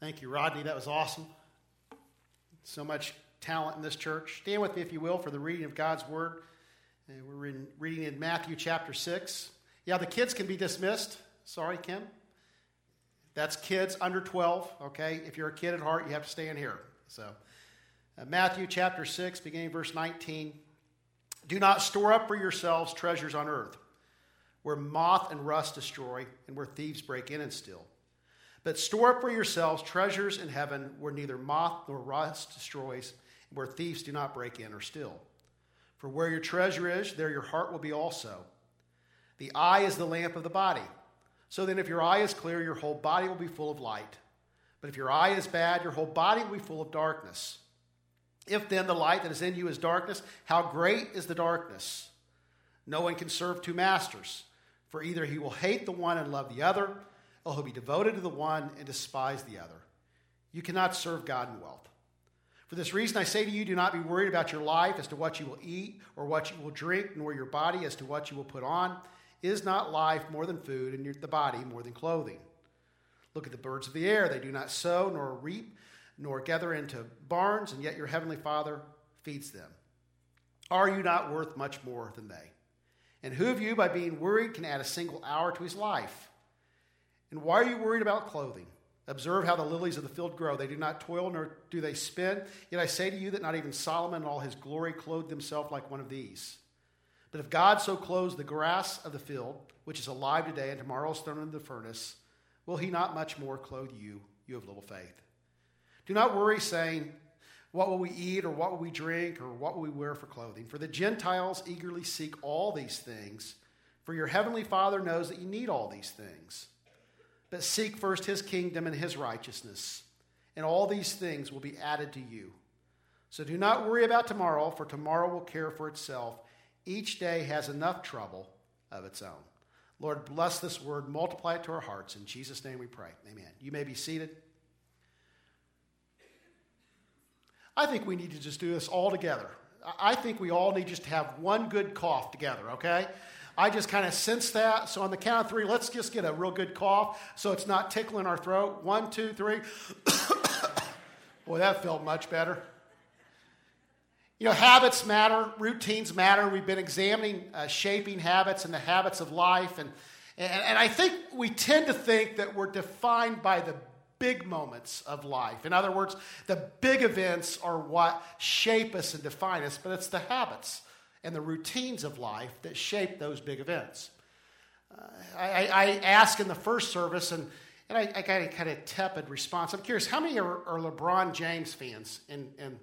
Thank you, Rodney. That was awesome. So much talent in this church. Stand with me, if you will, for the reading of God's Word. And we're in, reading in Matthew chapter 6. Yeah, the kids can be dismissed. Sorry, Kim. That's kids under 12, okay? If you're a kid at heart, you have to stay in here. So, uh, Matthew chapter 6, beginning verse 19. Do not store up for yourselves treasures on earth, where moth and rust destroy, and where thieves break in and steal. But store up for yourselves treasures in heaven, where neither moth nor rust destroys, where thieves do not break in or steal. For where your treasure is, there your heart will be also. The eye is the lamp of the body. So then, if your eye is clear, your whole body will be full of light. But if your eye is bad, your whole body will be full of darkness. If then the light that is in you is darkness, how great is the darkness? No one can serve two masters, for either he will hate the one and love the other, or he'll be devoted to the one and despise the other. You cannot serve God and wealth. For this reason, I say to you, do not be worried about your life as to what you will eat or what you will drink, nor your body as to what you will put on. Is not life more than food, and the body more than clothing? Look at the birds of the air. They do not sow, nor reap, nor gather into barns, and yet your heavenly Father feeds them. Are you not worth much more than they? And who of you, by being worried, can add a single hour to his life? And why are you worried about clothing? Observe how the lilies of the field grow. They do not toil nor do they spin. Yet I say to you that not even Solomon in all his glory clothed himself like one of these. But if God so clothes the grass of the field, which is alive today and tomorrow is thrown into the furnace, will he not much more clothe you, you of little faith? Do not worry, saying, What will we eat, or what will we drink, or what will we wear for clothing? For the Gentiles eagerly seek all these things, for your heavenly Father knows that you need all these things. But seek first his kingdom and his righteousness, and all these things will be added to you. So do not worry about tomorrow, for tomorrow will care for itself. Each day has enough trouble of its own. Lord, bless this word, multiply it to our hearts. In Jesus' name we pray. Amen. You may be seated. I think we need to just do this all together. I think we all need just to have one good cough together, okay? I just kind of sense that. So on the count of three, let's just get a real good cough so it's not tickling our throat. One, two, three. Boy, that felt much better. You know, habits matter, routines matter. We've been examining uh, shaping habits and the habits of life. And, and, and I think we tend to think that we're defined by the big moments of life. In other words, the big events are what shape us and define us, but it's the habits and the routines of life that shape those big events. Uh, I, I in the first service, and, and I, I got a kind of tepid response. I'm curious, how many are, are LeBron James fans And, in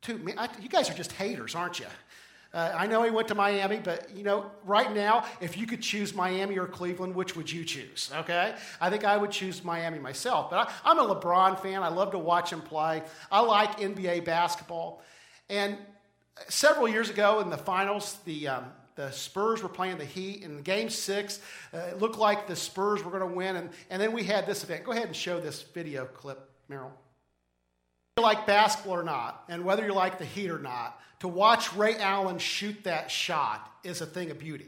Two, I, you guys are just haters, aren't you? Uh, I know he went to Miami, but you know, right now, if you could choose Miami or Cleveland, which would you choose? Okay, I think I would choose Miami myself. But I, am a LeBron fan. I love to watch him play. I like NBA basketball. And several years ago in the finals, the um, the Spurs were playing the Heat in game six. Uh, it looked like the Spurs were going to win, and, and then we had this event. Go ahead and show this video clip, Meryl you like basketball or not, and whether you like the Heat or not, to watch Ray Allen shoot that shot is a thing of beauty.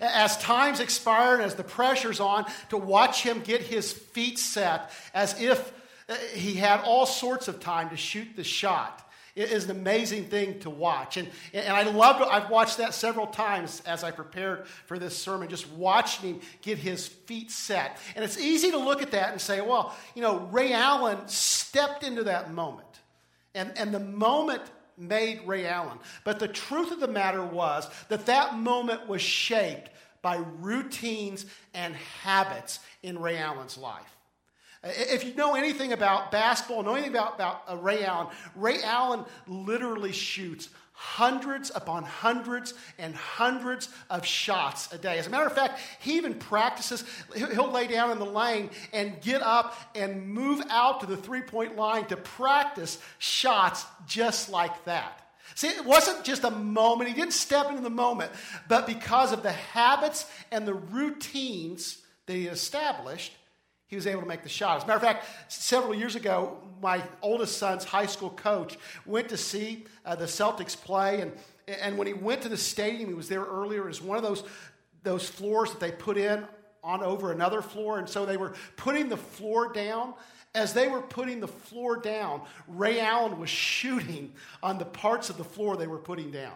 As times expire and as the pressure's on, to watch him get his feet set as if uh, he had all sorts of time to shoot the shot is an amazing thing to watch. And, and I love I've watched that several times as I prepared for this sermon, just watching him get his feet set. And it's easy to look at that and say, well, you know, Ray Allen stepped into that moment. And, and the moment made Ray Allen. But the truth of the matter was that that moment was shaped by routines and habits in Ray Allen's life. If you know anything about basketball, know anything about, about uh, Ray Allen, Ray Allen literally shoots hundreds upon hundreds and hundreds of shots a day. As a matter of fact, he even practices, he'll lay down in the lane and get up and move out to the three point line to practice shots just like that. See, it wasn't just a moment, he didn't step into the moment, but because of the habits and the routines that he established, he was able to make the shot. As a matter of fact, several years ago, my oldest son's high school coach went to see uh, the Celtics play, and, and when he went to the stadium, he was there earlier. It was one of those, those floors that they put in on over another floor. And so they were putting the floor down. As they were putting the floor down, Ray Allen was shooting on the parts of the floor they were putting down.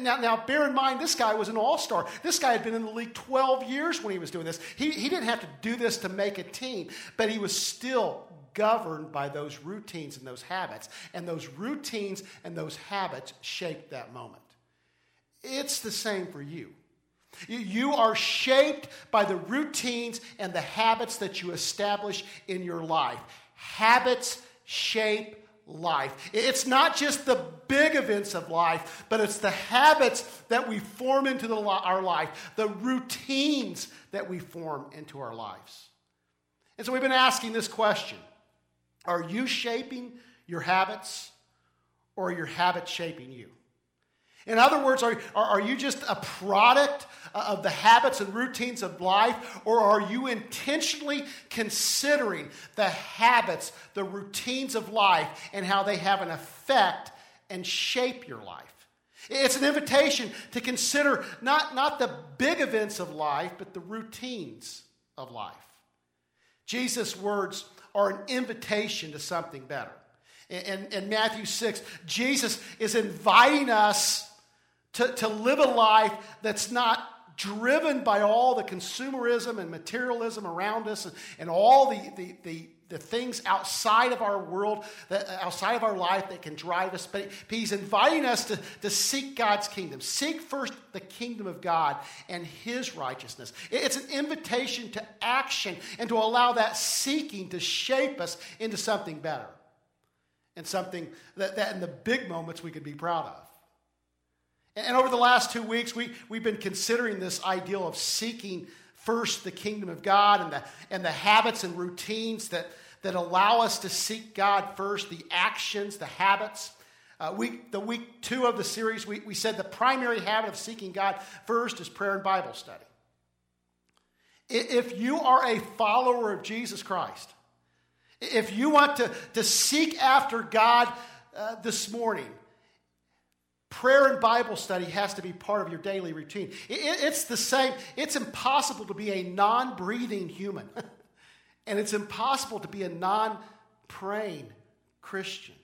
Now, now, bear in mind, this guy was an all star. This guy had been in the league 12 years when he was doing this. He, he didn't have to do this to make a team, but he was still governed by those routines and those habits. And those routines and those habits shaped that moment. It's the same for you. You are shaped by the routines and the habits that you establish in your life. Habits shape life. It's not just the big events of life, but it's the habits that we form into the, our life, the routines that we form into our lives. And so we've been asking this question Are you shaping your habits, or are your habits shaping you? In other words, are, are, you just a product of the habits and routines of life, or are you intentionally considering the habits, the routines of life, and how they have an effect and shape your life? It's an invitation to consider not, not the big events of life, but the routines of life. Jesus' words are an invitation to something better. In, in, Matthew 6, Jesus is inviting us to, to live a life that's not driven by all the consumerism and materialism around us and, and all the, the, the, the, things outside of our world, that, outside of our life that can drive us. But he's inviting us to, to seek God's kingdom. Seek first the kingdom of God and his righteousness. It's an invitation to action and to allow that seeking to shape us into something better and something that, that in the big moments we could be proud of. And over the last two weeks, we, we've been considering this ideal of seeking first the kingdom of God and the, and the habits and routines that, that allow us to seek God first, the actions, the habits. Uh, week, the week two of the series, we, we said the primary habit of seeking God first is prayer and Bible study. If you are a follower of Jesus Christ, if you want to, to seek after God uh, this morning, Prayer and Bible study has to be part of your daily routine. it's the same. It's impossible to be a non breathing human, and it's impossible to be a non praying Christian.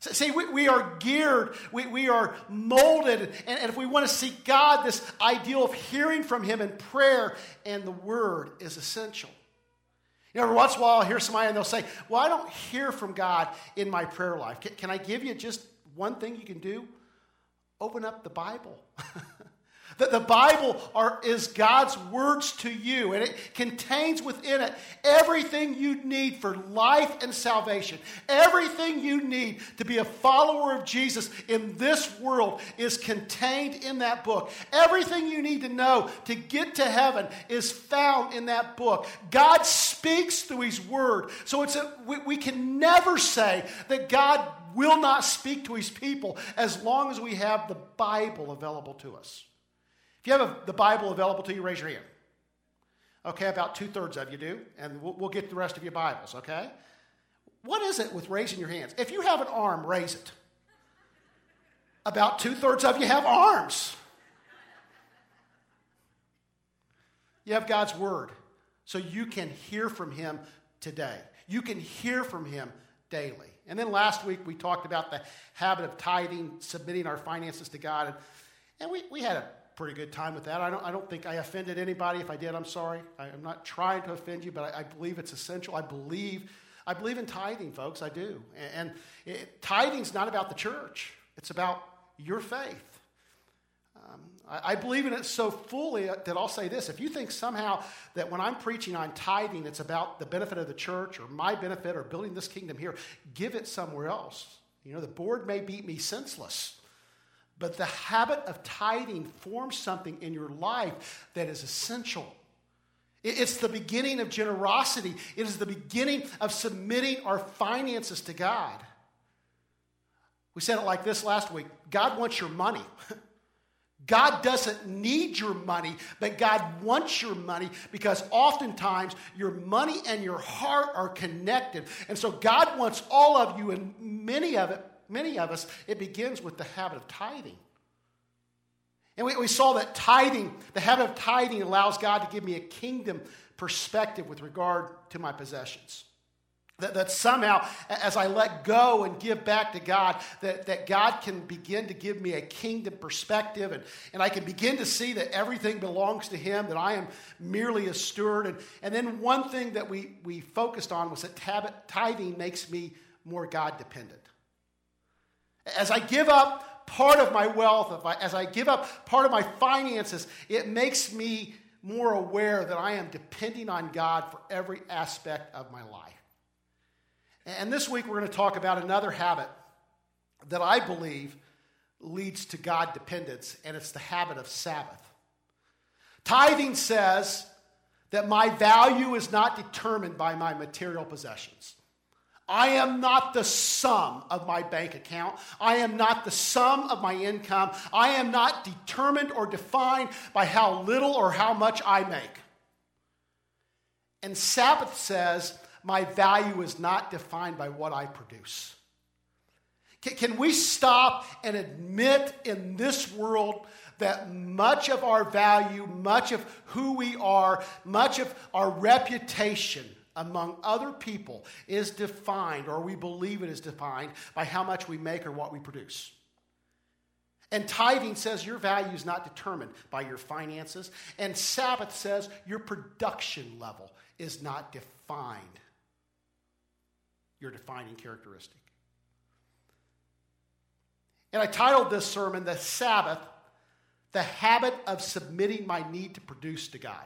See, we, we are geared, we, we are molded, and, and if we want to seek God, this ideal of hearing from Him in prayer and the Word is essential. You know, every once in a while, I'll hear somebody and they'll say, Well, I don't hear from God in my prayer life. Can, can I give you just one thing you can do? Open up the Bible. That the Bible are, is God's words to you, and it contains within it everything you need for life and salvation. Everything you need to be a follower of Jesus in this world is contained in that book. Everything you need to know to get to heaven is found in that book. God speaks through His Word. So it's a, we, we can never say that God will not speak to His people as long as we have the Bible available to us. If you have a, the Bible available to you, raise your hand. Okay, about two thirds of you do, and we'll, we'll get the rest of your Bibles, okay? What is it with raising your hands? If you have an arm, raise it. About two thirds of you have arms. You have God's Word, so you can hear from Him today. You can hear from Him daily. And then last week we talked about the habit of tithing, submitting our finances to God. And, and we, we had a pretty good time with that. I don't, I don't think I offended anybody. If I did, I'm sorry. I, am not trying to offend you, but I, I, believe it's essential. I believe, I believe in tithing, folks. I do. And, and tithing is not about the church. It's about your faith. Um, I, believe in it so fully that I'll say this. If you think somehow that when I'm preaching on tithing, it's about the benefit of the church or my benefit or building this kingdom here, give it somewhere else. You know, the board may beat me senseless. But the habit of tithing forms something in your life that is essential. It's the beginning of generosity, it is the beginning of submitting our finances to God. We said it like this last week God wants your money. God doesn't need your money, but God wants your money because oftentimes your money and your heart are connected. And so God wants all of you, and many of it many of us, it begins with the habit of tithing. And we, we saw that tithing, the habit of tithing, allows God to give me a kingdom perspective with regard to my possessions. That, that somehow, as I let go and give back to God, that, that God can begin to give me a kingdom perspective and, and I can begin to see that everything belongs to Him, that I am merely a steward. And, and then one thing that we, we focused on was that tithing makes me more God dependent. As I give up part of my wealth, I, as I give up part of my finances, it makes me more aware that I am depending on God for every aspect of my life. And this week we're going to talk about another habit that I believe leads to God dependence, and it's the habit of Sabbath. Tithing says that my value is not determined by my material possessions. I am not the sum of my bank account. I am not the sum of my income. I am not determined or defined by how little or how much I make. And Sabbath says my value is not defined by what I produce. Can, we stop and admit in this world that much of our value, much of who we are, much of our reputation among other people is defined, or we believe it is defined, by how much we make or what we produce? And tithing says your value is not determined by your finances. And Sabbath says your production level is not defined your defining characteristic. And I titled this sermon, The Sabbath, the habit of submitting my need to produce to God.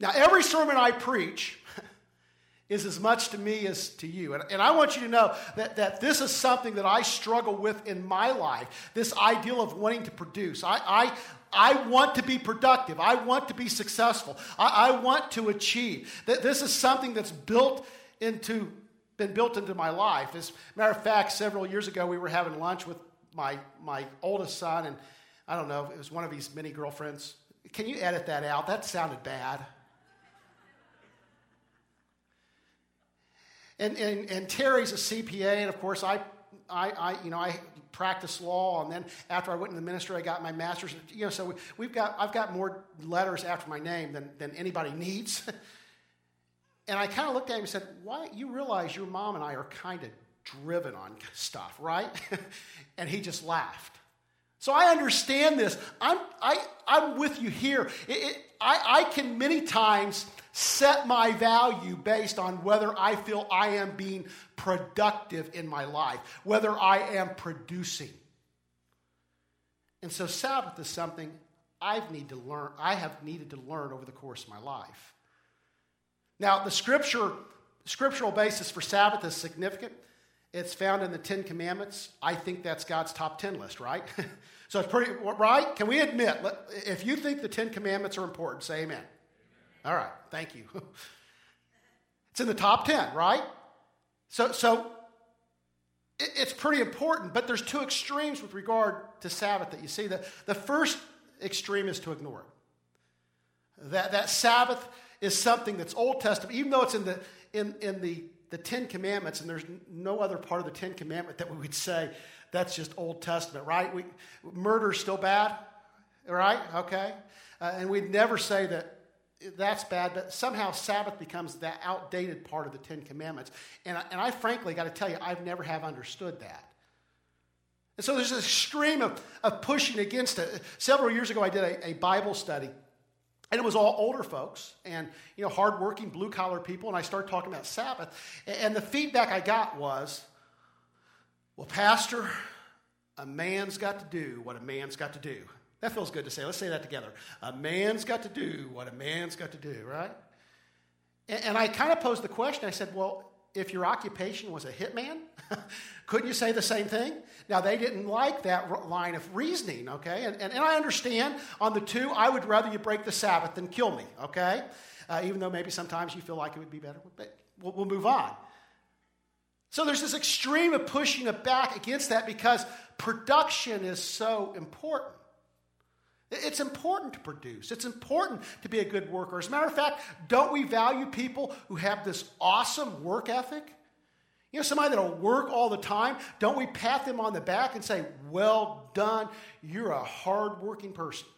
Now, every sermon I preach is as much to me as to you. And, and, I want you to know that, that this is something that I struggle with in my life this ideal of wanting to produce. I, I, I want to be productive, I want to be successful, I, I want to achieve. That This is something that's built into been built into my life. As a matter of fact, several years ago we were having lunch with my my oldest son, and I don't know, it was one of his many girlfriends. Can you edit that out? That sounded bad. And, and, and Terry's a CPA, and of course, I, I, I, you know, I practice law, and then after I went in the ministry, I got my master's. You know, so we, have got, I've got more letters after my name than, than anybody needs. And I kind of looked at him and said, Why? You realize your mom and I are kind of driven on stuff, right? and he just laughed. So I understand this. I'm, I, I'm with you here. It, it, I, I can many times set my value based on whether I feel I am being productive in my life, whether I am producing. And so Sabbath is something I've need to learn, I have needed to learn over the course of my life. Now, the scripture, scriptural basis for Sabbath is significant. It's found in the Ten Commandments. I think that's God's top 10 list, right? so it's pretty, right? Can we admit, if you think the Ten Commandments are important, say amen. All right, thank you. it's in the top 10, right? So, so it's pretty important, but there's two extremes with regard to Sabbath that you see. The, the first extreme is to ignore it. That, that Sabbath is something that's Old Testament, even though it's in the, in, in the, the Ten Commandments, and there's no other part of the Ten Commandment that we would say that's just Old Testament, right? We, murder's still bad, right? Okay. Uh, and we'd never say that that's bad, but somehow Sabbath becomes that outdated part of the Ten Commandments. And I, and I frankly got to tell you, I've never have understood that. And so there's this stream of, of pushing against it. Several years ago, I did a, a Bible study and it was all older folks and you know hardworking blue collar people. And i started talking about sabbath. And the feedback i got was well pastor a man's got to do what a man's got to do. That feels good to say. Let's say that together. A man's got to do what a man's got to do right? And, and i kind of posed the question. I said well if your occupation was a hitman, couldn't you say the same thing? Now, they didn't like that line of reasoning, okay? And, and, and, I understand on the two, I would rather you break the Sabbath than kill me, okay? Uh, even though maybe sometimes you feel like it would be better, but we'll, we'll move on. So there's this extreme of pushing it back against that because production is so important. It's important to produce. It's important to be a good worker. As a matter of fact, don't we value people who have this awesome work ethic? You know, somebody that'll work all the time, don't we pat them on the back and say, Well done, you're a hardworking person?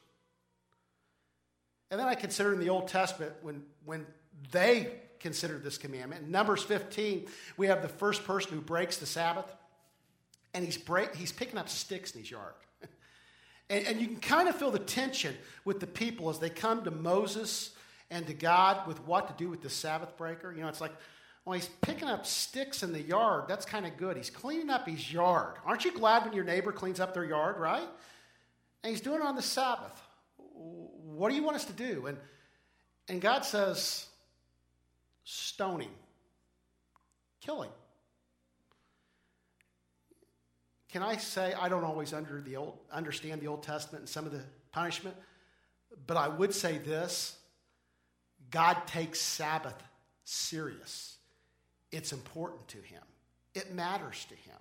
And then I consider in the Old Testament when, when they considered this commandment. In Numbers 15, we have the first person who breaks the Sabbath, and he's, break, he's picking up sticks in his yard. And, and you can kind of feel the tension with the people as they come to Moses and to God with what to do with the Sabbath breaker. You know, it's like, well, he's picking up sticks in the yard. That's kind of good. He's cleaning up his yard. Aren't you glad when your neighbor cleans up their yard, right? And he's doing it on the Sabbath. What do you want us to do? And, and God says, stone him, kill him. Can I say I don't always under the old, understand the Old Testament and some of the punishment, but I would say this God takes Sabbath serious. It's important to him, it matters to him.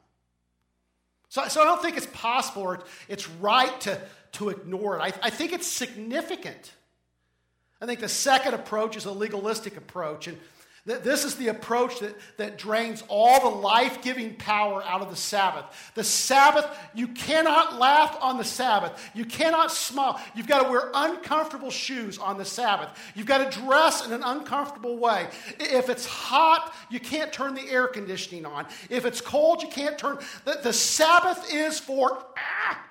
So, so I don't think it's possible or it's right to, to ignore it. I, I think it's significant. I think the second approach is a legalistic approach. And this is the approach that, that drains all the life giving power out of the Sabbath. The Sabbath, you cannot laugh on the Sabbath. You cannot smile. You've got to wear uncomfortable shoes on the Sabbath. You've got to dress in an uncomfortable way. If it's hot, you can't turn the air conditioning on. If it's cold, you can't turn. The, the Sabbath is for. Ah,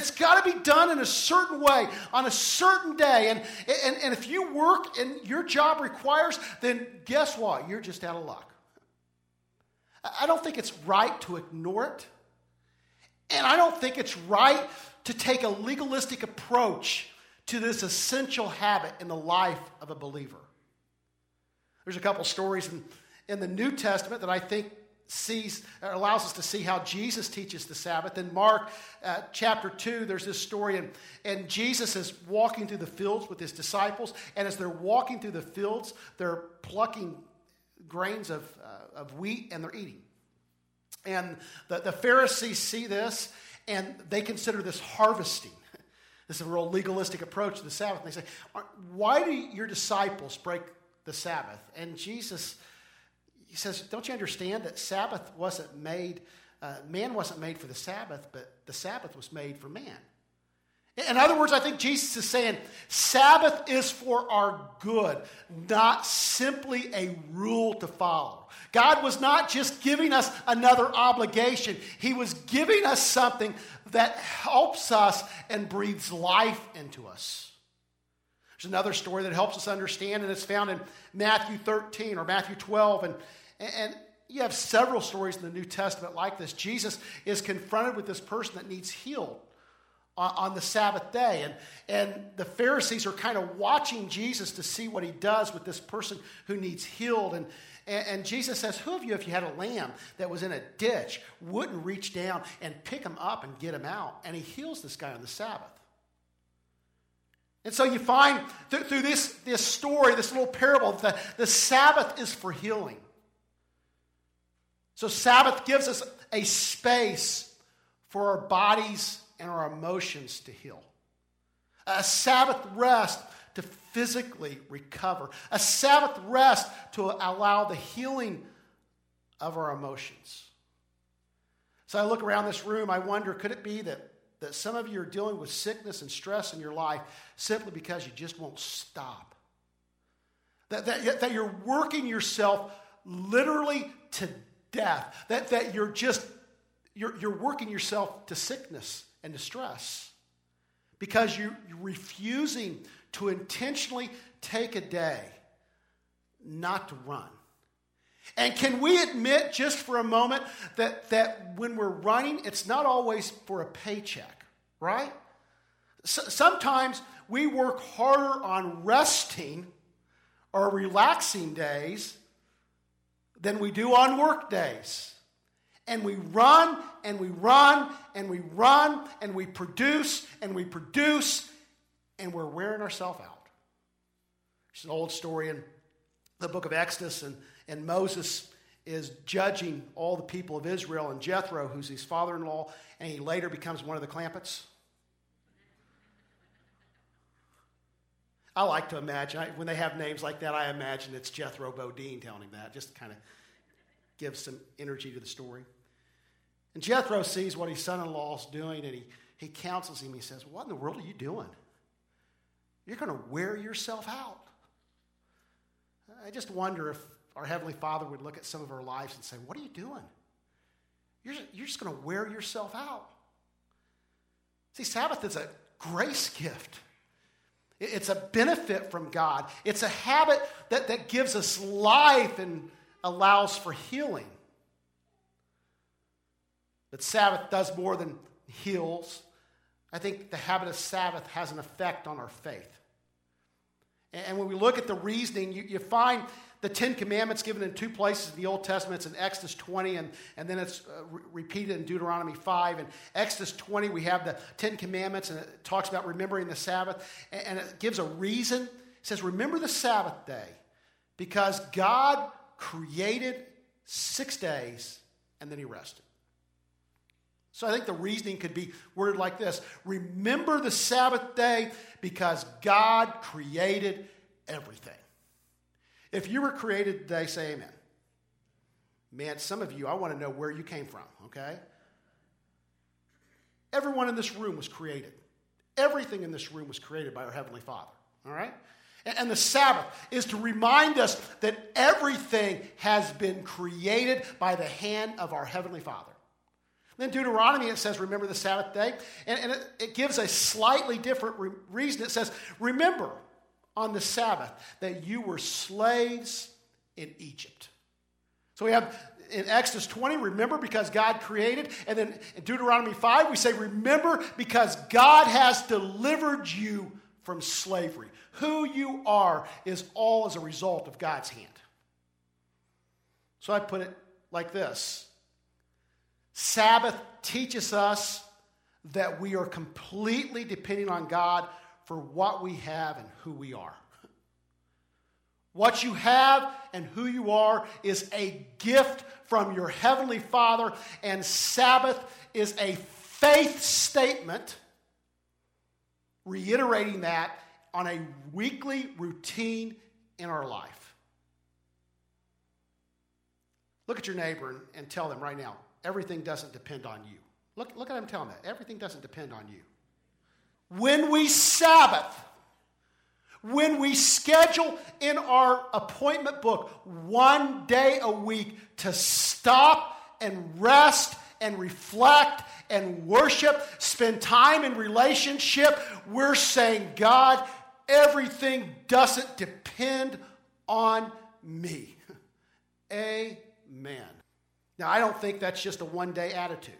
it's got to be done in a certain way, on a certain day. And, and, and if you work and your job requires, then guess what? You're just out of luck. I don't think it's right to ignore it. And I don't think it's right to take a legalistic approach to this essential habit in the life of a believer. There's a couple stories in, in the New Testament that I think sees allows us to see how Jesus teaches the Sabbath. In Mark uh, chapter 2, there's this story, and, and Jesus is walking through the fields with his disciples, and as they're walking through the fields, they're plucking grains of, uh, of wheat and they're eating. And the, the Pharisees see this, and they consider this harvesting. This is a real legalistic approach to the Sabbath. And they say, Why do your disciples break the Sabbath? And Jesus he says, Don't you understand that Sabbath wasn't made, uh, man wasn't made for the Sabbath, but the Sabbath was made for man. In other words, I think Jesus is saying Sabbath is for our good, not simply a rule to follow. God was not just giving us another obligation, He was giving us something that helps us and breathes life into us. There's another story that helps us understand, and it's found in Matthew 13 or Matthew 12. And and you have several stories in the New Testament like this. Jesus is confronted with this person that needs healed on the Sabbath day. And, and the Pharisees are kind of watching Jesus to see what he does with this person who needs healed. And, and, and, Jesus says, Who of you, if you had a lamb that was in a ditch, wouldn't reach down and pick him up and get him out? And he heals this guy on the Sabbath. And so you find th- through this, this story, this little parable, that the Sabbath is for healing. So, Sabbath gives us a space for our bodies and our emotions to heal. A Sabbath rest to physically recover. A Sabbath rest to allow the healing of our emotions. So I look around this room, I wonder could it be that, that some of you are dealing with sickness and stress in your life simply because you just won't stop? That, that, that you're working yourself literally to death, that, that you're just, you're, you're working yourself to sickness and distress because you, you're refusing to intentionally take a day not to run. And can we admit just for a moment that, that when we're running, it's not always for a paycheck, right? sometimes we work harder on resting or relaxing days than we do on work days. And we run and we run and we run and we produce and we produce and we're wearing ourselves out. It's an old story in the book of Exodus, and, and Moses is judging all the people of Israel, and Jethro, who's his father in law, and he later becomes one of the Clampetts. I like to imagine, I, when they have names like that, I imagine it's Jethro Bodine telling him that, just kind of gives some energy to the story. And Jethro sees what his son in law is doing and he, he counsels him. He says, What in the world are you doing? You're going to wear yourself out. I just wonder if our Heavenly Father would look at some of our lives and say, What are you doing? You're, you're just going to wear yourself out. See, Sabbath is a grace gift. It's a benefit from God. It's a habit that, that gives us life and allows for healing. But Sabbath does more than heals. I think the habit of Sabbath has an effect on our faith. And when we look at the reasoning, you, you find the Ten Commandments given in two places in the Old Testament. It's in Exodus 20, and, and then it's uh, re- repeated in Deuteronomy 5. In Exodus 20, we have the Ten Commandments, and it talks about remembering the Sabbath, and, and it gives a reason. It says, Remember the Sabbath day, because God created six days, and then he rested. So I think the reasoning could be worded like this Remember the Sabbath day because God created everything. If you were created today, say amen. Man, some of you, I want to know where you came from, okay? Everyone in this room was created. Everything in this room was created by our Heavenly Father, all right? And the Sabbath is to remind us that everything has been created by the hand of our Heavenly Father. Then Deuteronomy, it says, remember the Sabbath day. And, and it, it, gives a slightly different re- reason. It says, remember on the Sabbath that you were slaves in Egypt. So we have in Exodus 20, remember because God created. And then in Deuteronomy 5, we say, remember because God has delivered you from slavery. Who you are is all as a result of God's hand. So I put it like this Sabbath teaches us that we are completely depending on God for what we have and who we are. What you have and who you are is a gift from your Heavenly Father, and Sabbath is a faith statement reiterating that on a weekly routine in our life. Look at your neighbor and tell them right now everything doesn't depend on you. Look, look at him telling that. Everything doesn't depend on you. When we Sabbath, when we schedule in our appointment book one day a week to stop and rest and reflect and worship, spend time in relationship, we're saying, God, everything doesn't depend on me. Amen. Now, I don't think that's just a one day attitude.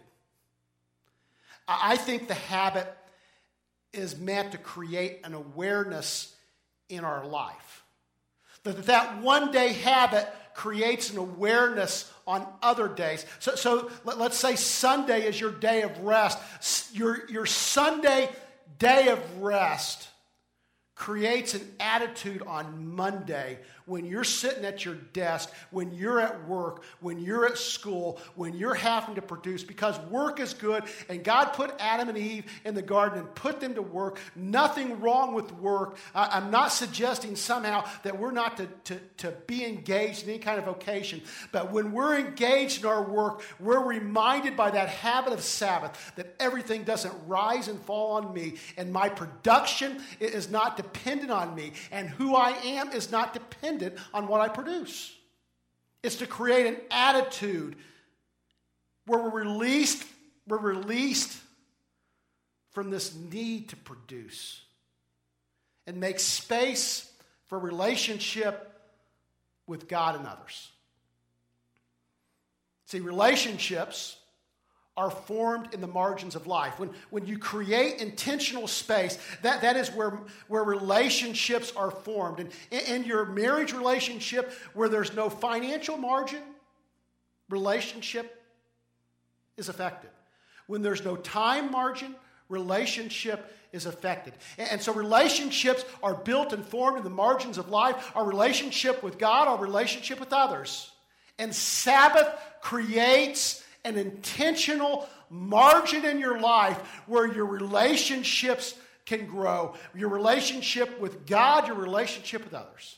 I think the habit is meant to create an awareness in our life. That that one day habit creates an awareness on other days. So, so let, us say Sunday is your day of rest. Your, your Sunday day of rest creates an attitude on Monday when you're sitting at your desk, when you're at work, when you're at school, when you're having to produce, because work is good, and God put Adam and Eve in the garden and put them to work. Nothing wrong with work. I'm not suggesting somehow that we're not to, to, to be engaged in any kind of vocation, but when we're engaged in our work, we're reminded by that habit of Sabbath that everything doesn't rise and fall on me, and my production is not dependent on me, and who I am is not dependent dependent on what I produce. It's to create an attitude where we're released, we're released from this need to produce and make space for relationship with God and others. See, relationships are formed in the margins of life. When, when you create intentional space, that, that is where, where relationships are formed. And in, in your marriage relationship, where there's no financial margin, relationship is affected. When there's no time margin, relationship is affected. And, and so relationships are built and formed in the margins of life our relationship with God, our relationship with others. And Sabbath creates an intentional margin in your life where your relationships can grow your relationship with God, your relationship with others.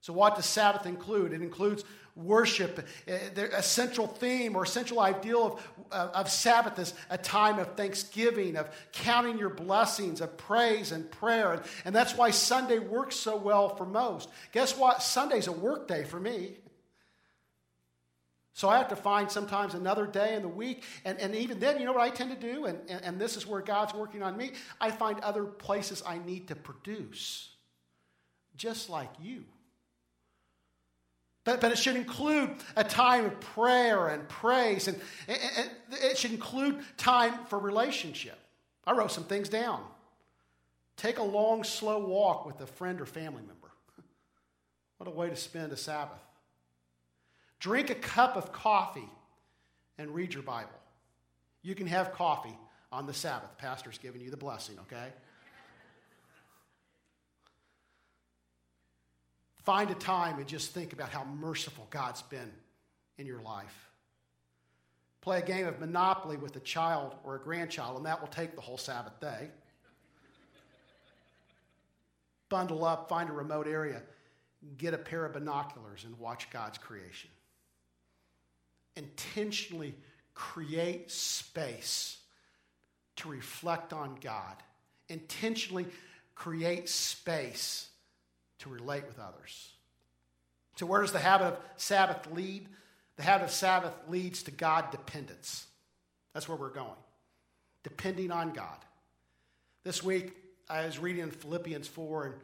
So, what does Sabbath include? It includes worship. Uh, a central theme or central ideal of, of Sabbath is a time of thanksgiving, of counting your blessings, of praise and prayer. And that's why Sunday works so well for most. Guess what? Sunday's a work day for me. So I have to find sometimes another day in the week. And, and even then, you know what I tend to do? And, and, and this is where God's working on me. I find other places I need to produce, just like you. But, but it should include a time of prayer and praise, and, and, and it should include time for relationship. I wrote some things down. Take a long, slow walk with a friend or family member. What a way to spend a Sabbath. Drink a cup of coffee and read your Bible. You can have coffee on the Sabbath. Pastor's giving you the blessing, okay? Find a time and just think about how merciful God's been in your life. Play a game of Monopoly with a child or a grandchild, and that will take the whole Sabbath day. Bundle up, find a remote area, get a pair of binoculars, and watch God's creation intentionally create space to reflect on God, intentionally create space to relate with others. So, where does the habit of Sabbath lead? The habit of Sabbath leads to God dependence. That's where we're going. Depending on God. This week, I was reading Philippians 4, and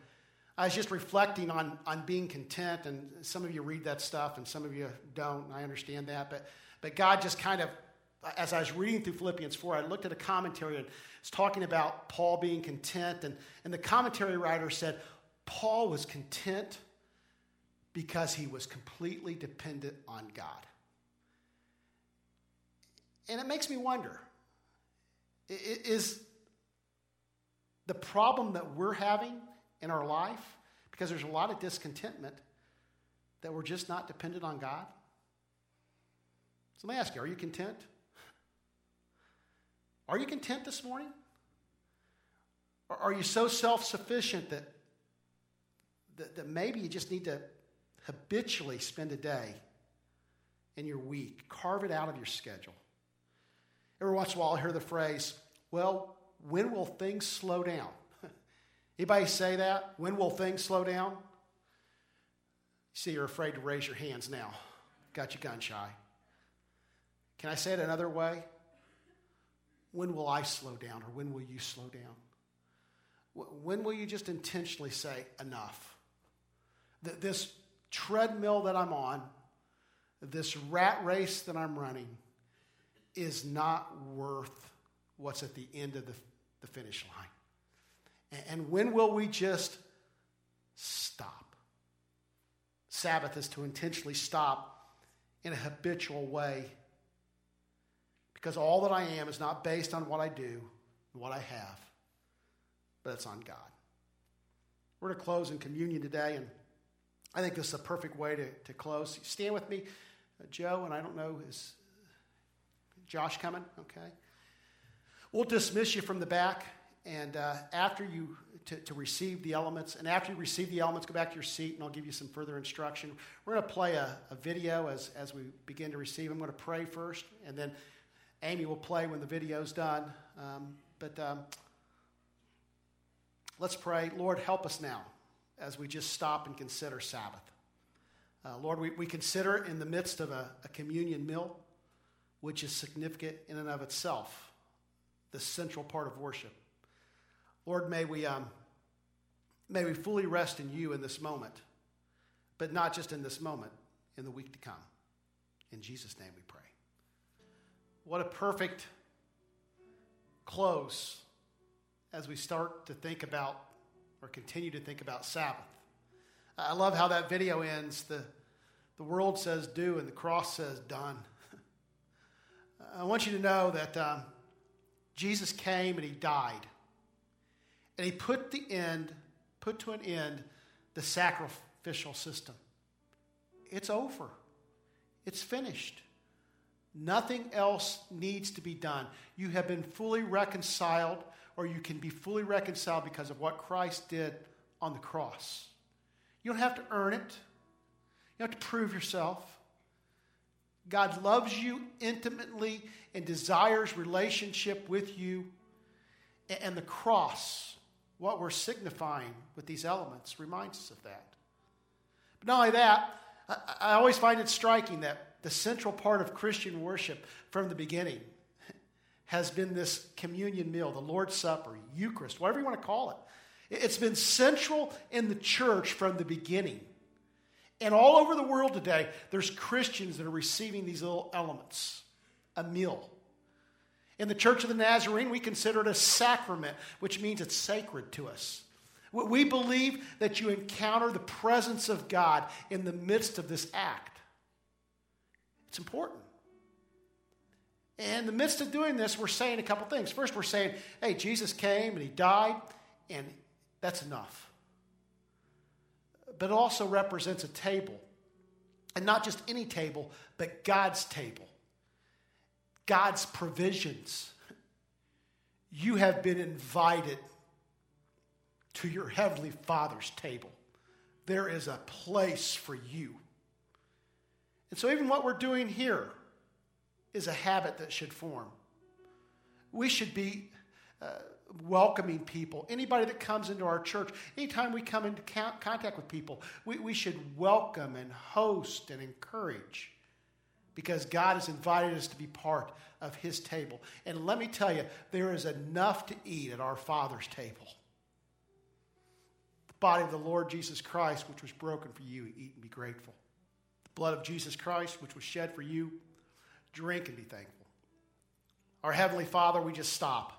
I was just reflecting on, on being content, and some of you read that stuff, and some of you don't, I understand that. But, but God just kind of, as I was reading through Philippians 4, I looked at a commentary and it's talking about Paul being content. And, and the commentary writer said, Paul was content because he was completely dependent on God. And it makes me wonder is the problem that we're having in our life because there's a lot of discontentment that we're just not dependent on God? So let me ask you are you content? Are you content this morning? Or are you so self sufficient that, that, that maybe you just need to habitually spend a day in your week? Carve it out of your schedule. Every once in a while, I hear the phrase, well, when will things slow down? Anybody say that? When will things slow down? See, you're afraid to raise your hands now. Got you gun shy. Can I say it another way? When will I slow down, or when will you slow down? When will you just intentionally say, enough? That This treadmill that I'm on, this rat race that I'm running, is not worth what's at the end of the, the finish line. And when will we just stop? Sabbath is to intentionally stop in a habitual way because all that I am is not based on what I do and what I have, but it's on God. We're going to close in communion today, and I think this is a perfect way to, to close. Stand with me, uh, Joe, and I don't know, is Josh coming? Okay. We'll dismiss you from the back. And uh, after you, to, to receive the elements, and after you receive the elements, go back to your seat and I'll give you some further instruction. We're going to play a, a video as, as we begin to receive. I'm going to pray first, and then Amy will play when the video's done. Um, but um, let's pray. Lord, help us now as we just stop and consider Sabbath. Uh, Lord, we, we consider in the midst of a, a communion meal, which is significant in and of itself, the central part of worship. Lord, may we, um, may we fully rest in you in this moment, but not just in this moment, in the week to come. In Jesus' name we pray. What a perfect close as we start to think about or continue to think about Sabbath. I love how that video ends. The, the world says do, and the cross says done. I want you to know that um, Jesus came and he died and he put the end, put to an end the sacrificial system. It's over. It's finished. Nothing else needs to be done. You have been fully reconciled, or you can be fully reconciled because of what Christ did on the cross. You don't have to earn it, you don't have to prove yourself. God loves you intimately and desires relationship with you. And the cross, what we're signifying with these elements, reminds us of that. But not only that, I always find it striking that the central part of Christian worship from the beginning has been this communion meal, the Lord's Supper, Eucharist, whatever you want to call it. It's been central in the church from the beginning. And all over the world today, there's Christians that are receiving these little elements, a meal. In the Church of the Nazarene, we consider it a sacrament, which means it's sacred to us. We believe that you encounter the presence of God in the midst of this act. It's important. And in the midst of doing this, we're saying a couple things. First, we're saying, hey, Jesus came and he died, and that's enough. But it also represents a table. And not just any table, but God's table. God's provisions. You have been invited to your Heavenly Father's table. There is a place for you. And so, even what we're doing here is a habit that should form. We should be uh, welcoming people. Anybody that comes into our church, anytime we come into contact with people, we, we should welcome and host and encourage because God has invited us to be part of His table. And let me tell you, there is enough to eat at our Father's table. The body of the Lord Jesus Christ, which was broken for you, eat and be grateful. The blood of Jesus Christ, which was shed for you, drink and be thankful. Our Heavenly Father, we just stop.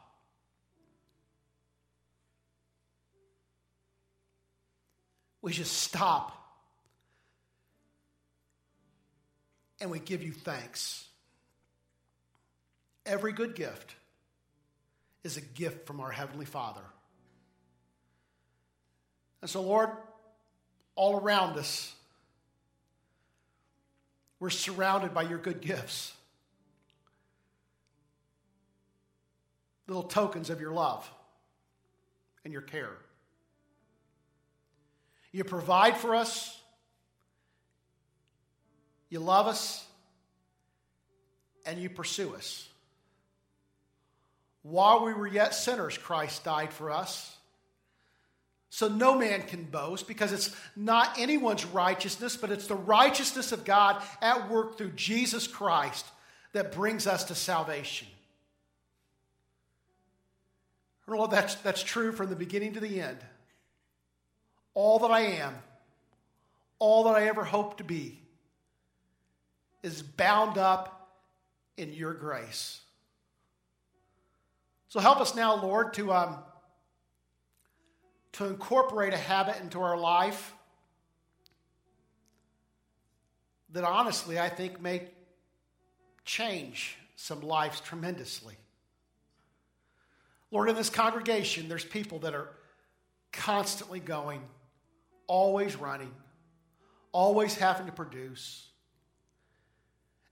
We just stop and we give you thanks. Every good gift is a gift from our Heavenly Father. And so, Lord, all around us, we're surrounded by your good gifts. Little tokens of your love and your care. You provide for us. You love us. And you pursue us. While we were yet sinners, Christ died for us. So no man can boast because it's not anyone's righteousness, but it's the righteousness of God at work through Jesus Christ that brings us to salvation. Lord, that's, that's true from the beginning to the end all that I am, all that I ever hope to be, is bound up in your grace. So help us now, Lord, to, um, to incorporate a habit into our life that honestly I think may change some lives tremendously. Lord, in this congregation, there's people that are constantly going always running, always having to produce.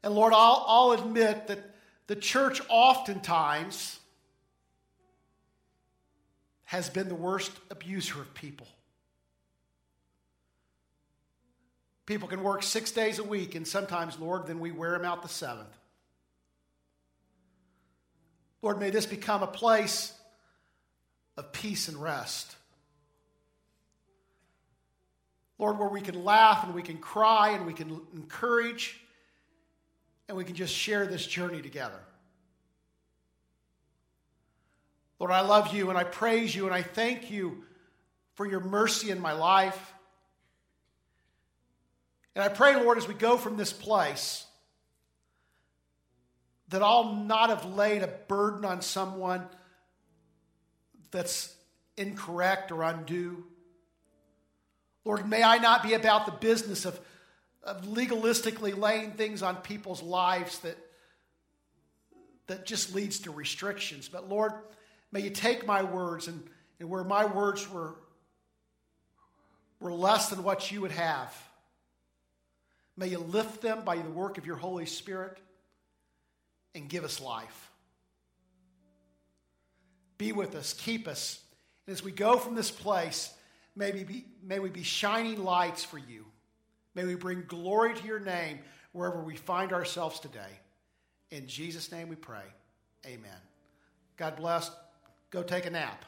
And Lord, I'll, I'll admit that the church oftentimes has been the worst abuser of people. People can work six days a week, and sometimes, Lord, then we wear them out the seventh. Lord, may this become a place of peace and rest. Lord, where we can laugh and we can cry and we can encourage and we can just share this journey together. Lord, I love you and I praise you and I thank you for your mercy in my life. And I pray, Lord, as we go from this place, that I'll not have laid a burden on someone that's incorrect or undue. Lord, may I not be about the business of, of legalistically laying things on people's lives that, that just leads to restrictions. But Lord, may you take my words and, and where my words were, were less than what you would have, may you lift them by the work of your Holy Spirit. and give us life. Be with us, keep us. And as we go from this place, may we be, may we be shining lights for you. May we bring glory to your name wherever we find ourselves today. In Jesus' name we pray. Amen. God bless. Go take a nap.